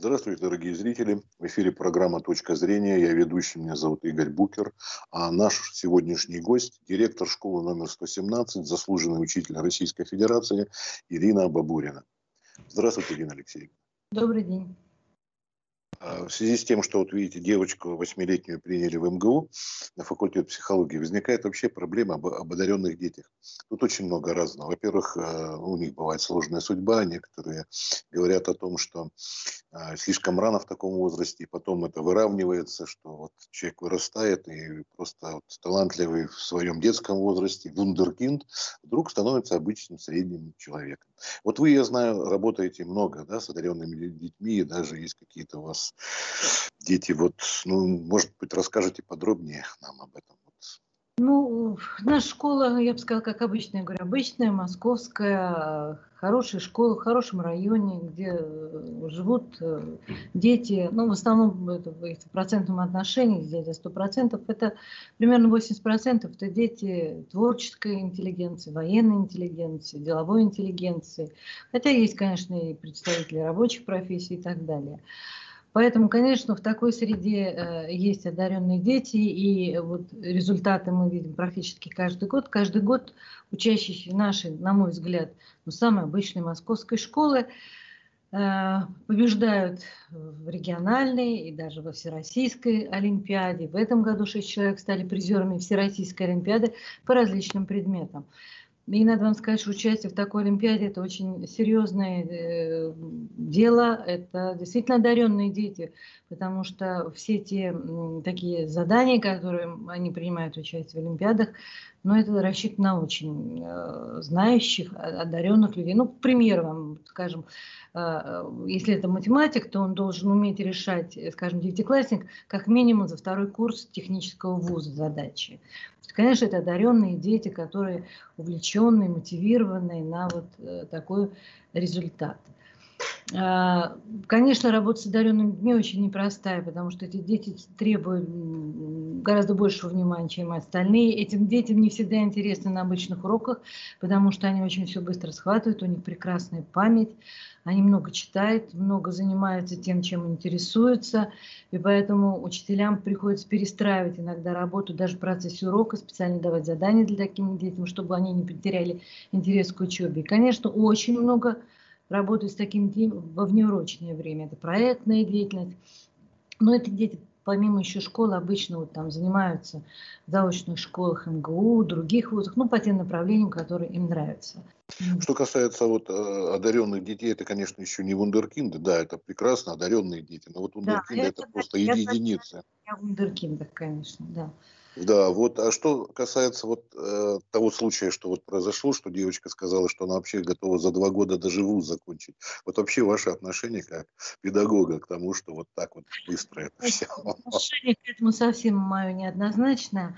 Здравствуйте, дорогие зрители. В эфире программа «Точка зрения». Я ведущий, меня зовут Игорь Букер. А наш сегодняшний гость – директор школы номер 117, заслуженный учитель Российской Федерации Ирина Бабурина. Здравствуйте, Ирина Алексеевна. Добрый день. А, в связи с тем, что, вот видите, девочку восьмилетнюю приняли в МГУ на факультет психологии, возникает вообще проблема об, об одаренных детях. Тут очень много разного. Во-первых, э, у них бывает сложная судьба. Некоторые говорят о том, что э, слишком рано в таком возрасте, и потом это выравнивается, что вот человек вырастает и просто вот талантливый в своем детском возрасте, вундеркинд, вдруг становится обычным средним человеком. Вот вы, я знаю, работаете много да, с одаренными детьми, и даже есть какие-то у вас дети. Вот, ну, может быть, расскажете подробнее нам об этом. Ну, наша школа, я бы сказала, как обычная, говорю, обычная, московская, хорошая школа в хорошем районе, где э, живут э, дети, ну, в основном это в процентном отношении, где-то 100%, это примерно 80% это дети творческой интеллигенции, военной интеллигенции, деловой интеллигенции, хотя есть, конечно, и представители рабочих профессий и так далее. Поэтому, конечно, в такой среде э, есть одаренные дети, и вот результаты мы видим практически каждый год. Каждый год учащиеся наши, на мой взгляд, ну, самой обычной московской школы э, побеждают в региональной и даже во всероссийской олимпиаде. В этом году шесть человек стали призерами всероссийской олимпиады по различным предметам. И надо вам сказать, что участие в такой Олимпиаде – это очень серьезное э, дело, это действительно одаренные дети, потому что все те такие задания, которые они принимают участие в Олимпиадах, но ну, это рассчитано на очень э, знающих, одаренных людей. Ну, к примеру вам, скажем, э, если это математик, то он должен уметь решать, скажем, девятиклассник, как минимум за второй курс технического вуза задачи. Конечно, это одаренные дети, которые увлеченные, мотивированные на вот э, такой результат. А, конечно, работа с одаренными детьми очень непростая, потому что эти дети требуют гораздо большего внимания, чем остальные. Этим детям не всегда интересно на обычных уроках, потому что они очень все быстро схватывают, у них прекрасная память, они много читают, много занимаются тем, чем интересуются, и поэтому учителям приходится перестраивать иногда работу даже в процессе урока, специально давать задания для таким детям, чтобы они не потеряли интерес к учебе. И, конечно, очень много работают с таким во внеурочное время. Это проектная деятельность. Но эти дети, помимо еще школы, обычно вот там занимаются в заочных школах МГУ, других вузах, ну, по тем направлениям, которые им нравятся. Что касается вот э, одаренных детей, это, конечно, еще не вундеркинды, да, это прекрасно, одаренные дети, но вот вундеркинды да, это, это просто единицы. Я вундеркиндах, конечно, да. Да, вот, а что касается вот э, того случая, что вот произошло, что девочка сказала, что она вообще готова за два года даже вуз закончить. Вот вообще ваше отношение как педагога к тому, что вот так вот быстро это все. Отношение к этому совсем мое неоднозначное.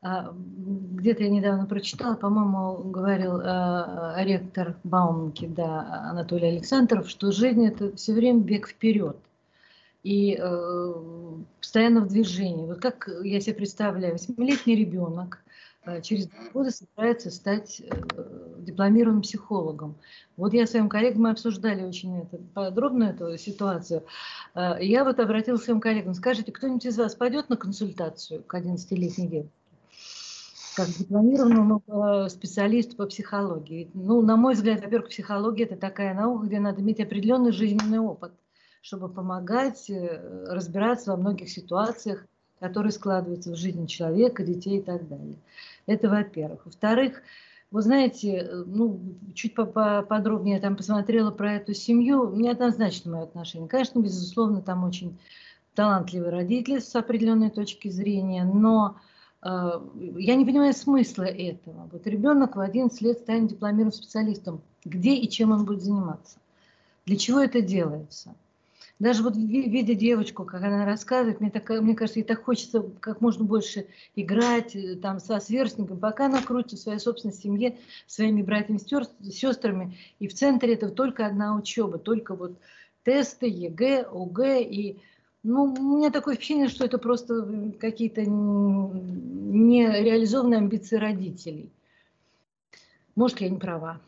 А, где-то я недавно прочитала, по-моему, говорил э, ректор Баумки, да, Анатолий Александров, что жизнь это все время бег вперед и э, постоянно в движении. Вот как я себе представляю, восьмилетний ребенок э, через два года собирается стать э, дипломированным психологом. Вот я своим коллегам, мы обсуждали очень это, подробно эту ситуацию. Э, я вот обратилась к своим коллегам, скажите, кто-нибудь из вас пойдет на консультацию к 11-летней девушке? как дипломированному э, специалисту по психологии. Ну, на мой взгляд, во-первых, психология – это такая наука, где надо иметь определенный жизненный опыт чтобы помогать э, разбираться во многих ситуациях, которые складываются в жизни человека, детей и так далее. Это во-первых. Во-вторых, вы знаете, э, ну, чуть поподробнее я там посмотрела про эту семью, неоднозначно мое отношение. Конечно, безусловно, там очень талантливые родители с определенной точки зрения, но э, я не понимаю смысла этого. Вот ребенок в 11 лет станет дипломированным специалистом. Где и чем он будет заниматься? Для чего это делается? Даже вот видя девочку, как она рассказывает, мне, так, мне кажется, ей так хочется как можно больше играть э, там со сверстником, пока она крутится в своей собственной семье, своими братьями, сестрами, и в центре это только одна учеба, только вот тесты, ЕГЭ, ОГЭ и ну, у меня такое впечатление, что это просто какие-то нереализованные амбиции родителей. Может, я не права.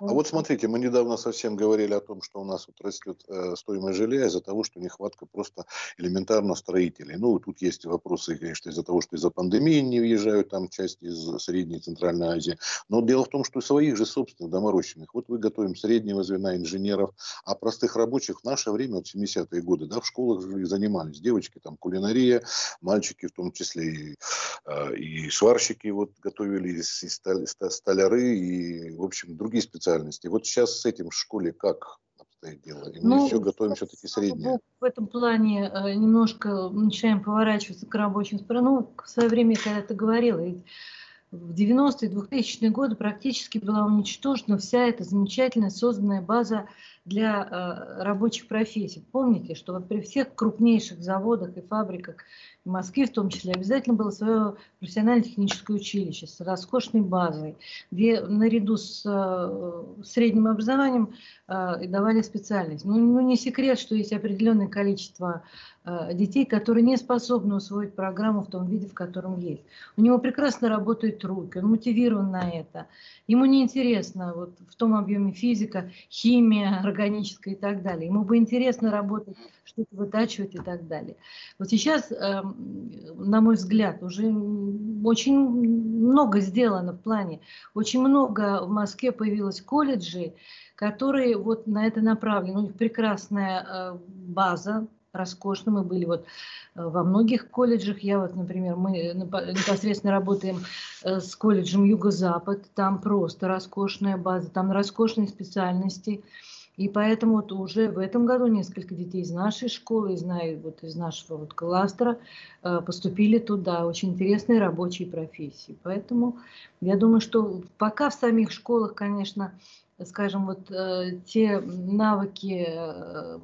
А вот смотрите, мы недавно совсем говорили о том, что у нас вот растет э, стоимость жилья из-за того, что нехватка просто элементарно строителей. Ну, тут есть вопросы, конечно, из-за того, что из-за пандемии не въезжают там часть из Средней и Центральной Азии. Но дело в том, что своих же собственных доморощенных. Вот вы готовим среднего звена инженеров, а простых рабочих в наше время, вот 70-е годы, да, в школах занимались. Девочки там кулинария, мальчики в том числе и, и сварщики вот готовили, и столяры, и, в общем, другие специальности. Вот сейчас с этим в школе как обстоит дело? И мы ну, все готовим все-таки среднее. В этом плане э, немножко начинаем поворачиваться к рабочим Ну, в свое время, когда ты говорила, в 90-е, 2000-е годы практически была уничтожена вся эта замечательная созданная база для э, рабочих профессий. Помните, что вот при всех крупнейших заводах и фабриках в Москве в том числе обязательно было свое профессионально-техническое училище с роскошной базой, где наряду с э, средним образованием э, давали специальность. Ну, ну, не секрет, что есть определенное количество детей, которые не способны усвоить программу в том виде, в котором есть. У него прекрасно работают руки, он мотивирован на это. Ему неинтересно вот, в том объеме физика, химия, органическая и так далее. Ему бы интересно работать, что-то вытачивать и так далее. Вот сейчас, эм, на мой взгляд, уже очень много сделано в плане. Очень много в Москве появилось колледжей, которые вот на это направлены. У них прекрасная э, база, роскошно. Мы были вот э, во многих колледжах. Я вот, например, мы непосредственно работаем э, с колледжем Юго-Запад. Там просто роскошная база, там роскошные специальности. И поэтому вот уже в этом году несколько детей из нашей школы, знаю, вот из нашего вот кластера, э, поступили туда. Очень интересные рабочие профессии. Поэтому я думаю, что пока в самих школах, конечно, скажем, вот э, те навыки э,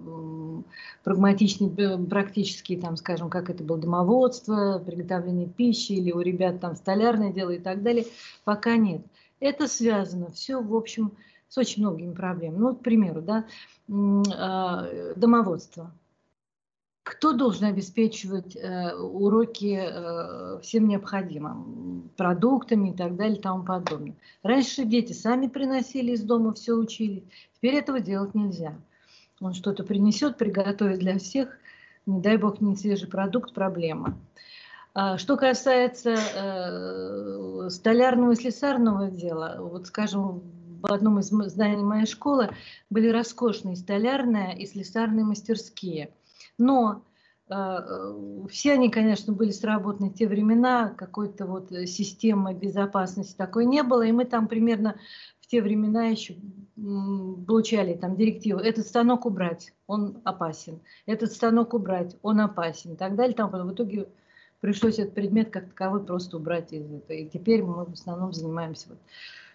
прагматичные, практические, там, скажем, как это было домоводство, приготовление пищи или у ребят там столярное дело и так далее, пока нет. Это связано все, в общем, с очень многими проблемами. Ну, вот, к примеру, да, э, домоводство. Кто должен обеспечивать э, уроки э, всем необходимым, продуктами и так далее и тому подобное. Раньше дети сами приносили из дома, все учились. Теперь этого делать нельзя. Он что-то принесет, приготовит для всех, не дай бог не свежий продукт, проблема. А что касается э, столярного и слесарного дела, вот скажем, в одном из зданий моей школы были роскошные столярные и слесарные мастерские – но э, э, все они, конечно, были сработаны в те времена, какой-то вот системы безопасности такой не было, и мы там примерно в те времена еще получали там директивы, этот станок убрать, он опасен, этот станок убрать, он опасен и так далее. Там в итоге пришлось этот предмет как таковой просто убрать из этого. И теперь мы в основном занимаемся вот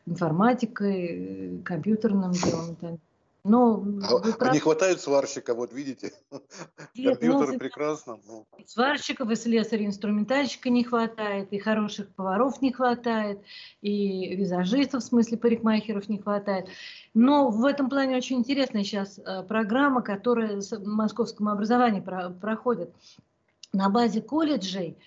информатикой, компьютерным делом и так далее. Но а, прав... не хватает сварщика, вот видите, Нет, компьютер ну, прекрасно. Ну. Сварщиков и слесарей, инструментальщика не хватает, и хороших поваров не хватает, и визажистов, в смысле парикмахеров не хватает. Но в этом плане очень интересная сейчас э, программа, которая в московском образовании про проходит. На базе колледжей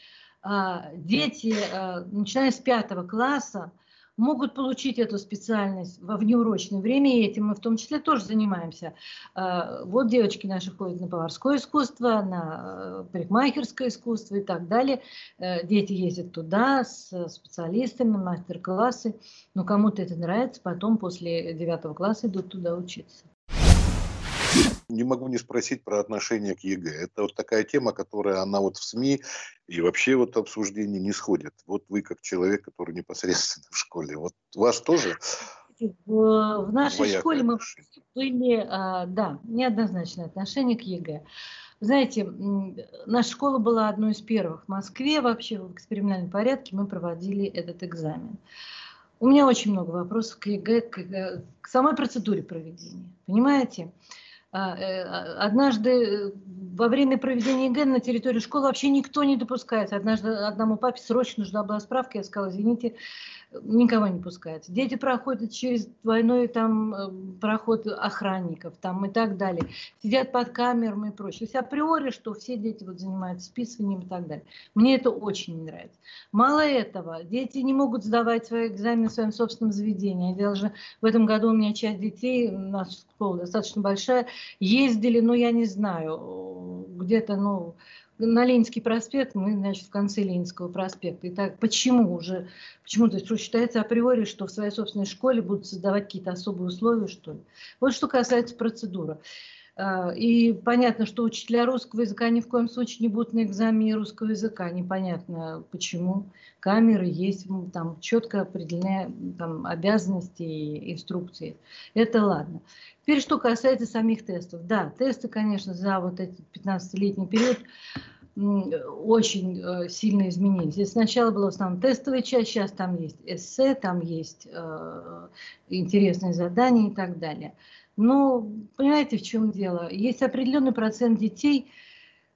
а, дети, э, начиная с пятого класса, могут получить эту специальность во внеурочное время, и этим мы в том числе тоже занимаемся. А, вот девочки наши ходят на поварское искусство, на э, парикмахерское искусство и так далее. Э, дети ездят туда с специалистами, мастер-классы. Но кому-то это нравится, потом после девятого класса идут туда учиться не могу не спросить про отношение к ЕГЭ. Это вот такая тема, которая, она вот в СМИ и вообще вот обсуждение не сходит. Вот вы как человек, который непосредственно в школе, вот вас тоже в, в нашей школе мы были, а, да, неоднозначное отношение к ЕГЭ. Знаете, наша школа была одной из первых в Москве, вообще в экспериментальном порядке мы проводили этот экзамен. У меня очень много вопросов к ЕГЭ, к, к самой процедуре проведения. Понимаете? А, э, однажды во время проведения ЕГЭ на территории школы вообще никто не допускается. Однажды одному папе срочно нужна была справка, я сказала, извините, никого не пускается. Дети проходят через двойной там э, проход охранников там и так далее. Сидят под камерами и прочее. То есть априори, что все дети вот занимаются списыванием и так далее. Мне это очень не нравится. Мало этого, дети не могут сдавать свои экзамены в своем собственном заведении. Я даже в этом году у меня часть детей, у нас школа достаточно большая, ездили, но я не знаю, где-то, ну, на Ленинский проспект, мы, значит, в конце Ленинского проспекта. Итак, почему уже, почему, то есть считается априори, что в своей собственной школе будут создавать какие-то особые условия, что ли? Вот что касается процедуры. А, и понятно, что учителя русского языка ни в коем случае не будут на экзамене русского языка. Непонятно почему. Камеры есть, там четко определены там, обязанности и инструкции. Это ладно. Теперь, что касается самих тестов. Да, тесты, конечно, за вот этот 15-летний период очень э, сильно изменились. И сначала была в основном тестовая часть, сейчас там есть эссе, там есть э, интересные задания и так далее. Но понимаете, в чем дело? Есть определенный процент детей,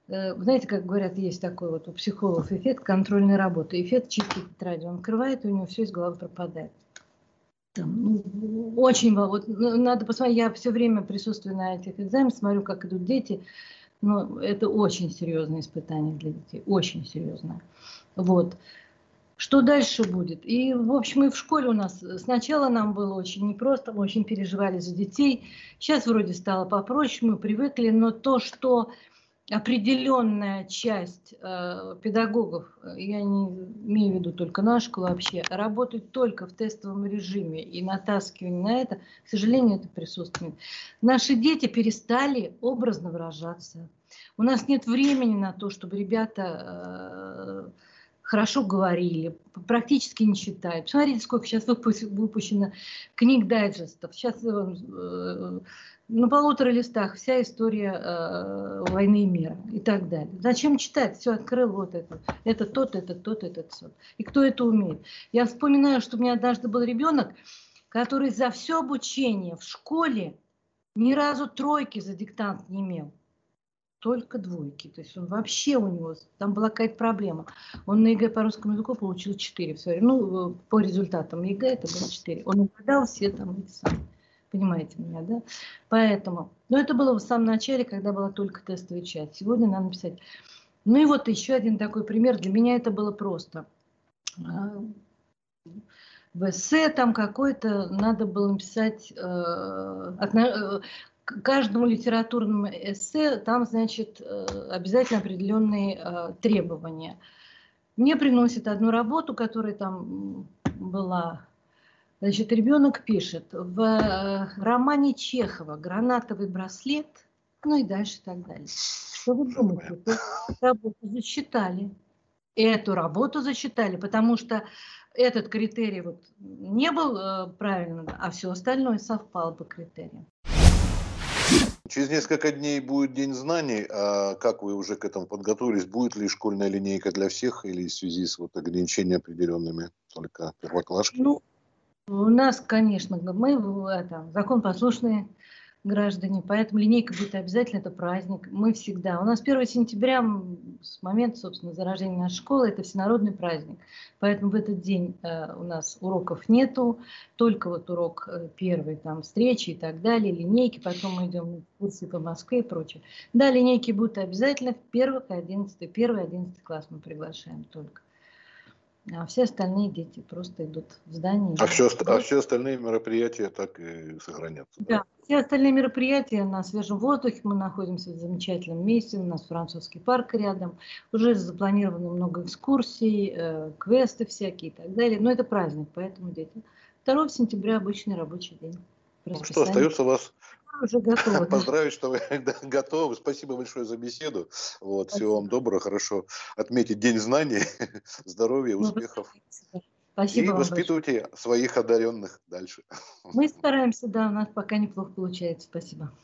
э, знаете, как говорят, есть такой вот у психологов эффект контрольной работы, эффект чистки тетради. Он открывает, и у него все из головы пропадает. Там, ну, очень вот, ну, надо посмотреть, я все время присутствую на этих экзаменах, смотрю, как идут дети, но это очень серьезное испытание для детей, очень серьезное. Вот. Что дальше будет? И, в общем, и в школе у нас сначала нам было очень непросто, мы очень переживали за детей. Сейчас вроде стало попроще, мы привыкли, но то, что определенная часть э, педагогов, я не имею в виду только нашу школу вообще, работает только в тестовом режиме и натаскивание на это, к сожалению, это присутствует. Наши дети перестали образно выражаться. У нас нет времени на то, чтобы ребята... Хорошо говорили, практически не читают. Посмотрите, сколько сейчас выпущено книг дайджестов. Сейчас э, э, на полутора листах вся история э, войны и мира и так далее. Зачем читать? Все открыл вот это. Это тот, это тот, это тот. И кто это умеет? Я вспоминаю, что у меня однажды был ребенок, который за все обучение в школе ни разу тройки за диктант не имел только двойки. То есть он вообще у него, там была какая-то проблема. Он на ЕГЭ по русскому языку получил 4 все время. Ну, по результатам ЕГЭ это было 4. Он угадал все там эти самые. Понимаете меня, да? Поэтому. Но это было в самом начале, когда была только тестовая часть. Сегодня надо написать. Ну и вот еще один такой пример. Для меня это было просто. А, в эссе там какой-то надо было написать э, э, к каждому литературному эссе там, значит, э, обязательно определенные э, требования. Мне приносят одну работу, которая там была. Значит, ребенок пишет, в э, романе Чехова «Гранатовый браслет», ну и дальше и так далее. Что вы думаете? Эту работу засчитали. Эту работу засчитали, потому что этот критерий вот не был правильным, а все остальное совпало по критериям. Через несколько дней будет День знаний. А как вы уже к этому подготовились? Будет ли школьная линейка для всех или в связи с вот ограничениями определенными только первоклашки? Ну, у нас, конечно, мы это, закон послушные граждане, поэтому линейка будет обязательно, это праздник. Мы всегда, у нас 1 сентября, с момента, собственно, зарождения нашей школы, это всенародный праздник. Поэтому в этот день э, у нас уроков нету, только вот урок э, первый, там, встречи и так далее, линейки, потом мы идем в курсы по Москве и прочее. Да, линейки будут обязательно в первых и одиннадцатый, первый и одиннадцатый класс мы приглашаем только. А все остальные дети просто идут в здание. А все, а все остальные мероприятия так и сохранятся? Да, да, все остальные мероприятия на свежем воздухе. Мы находимся в замечательном месте. У нас французский парк рядом. Уже запланировано много экскурсий, э, квесты всякие и так далее. Но это праздник, поэтому дети. 2 сентября обычный рабочий день. Ну что, остается вас уже готовы. Поздравить, что вы готовы. Спасибо большое за беседу. Вот, всего вам доброго, хорошо отметить День знаний, здоровья, ну, успехов. Спасибо. И воспитывайте большое. своих одаренных дальше. Мы стараемся, да, у нас пока неплохо получается. Спасибо.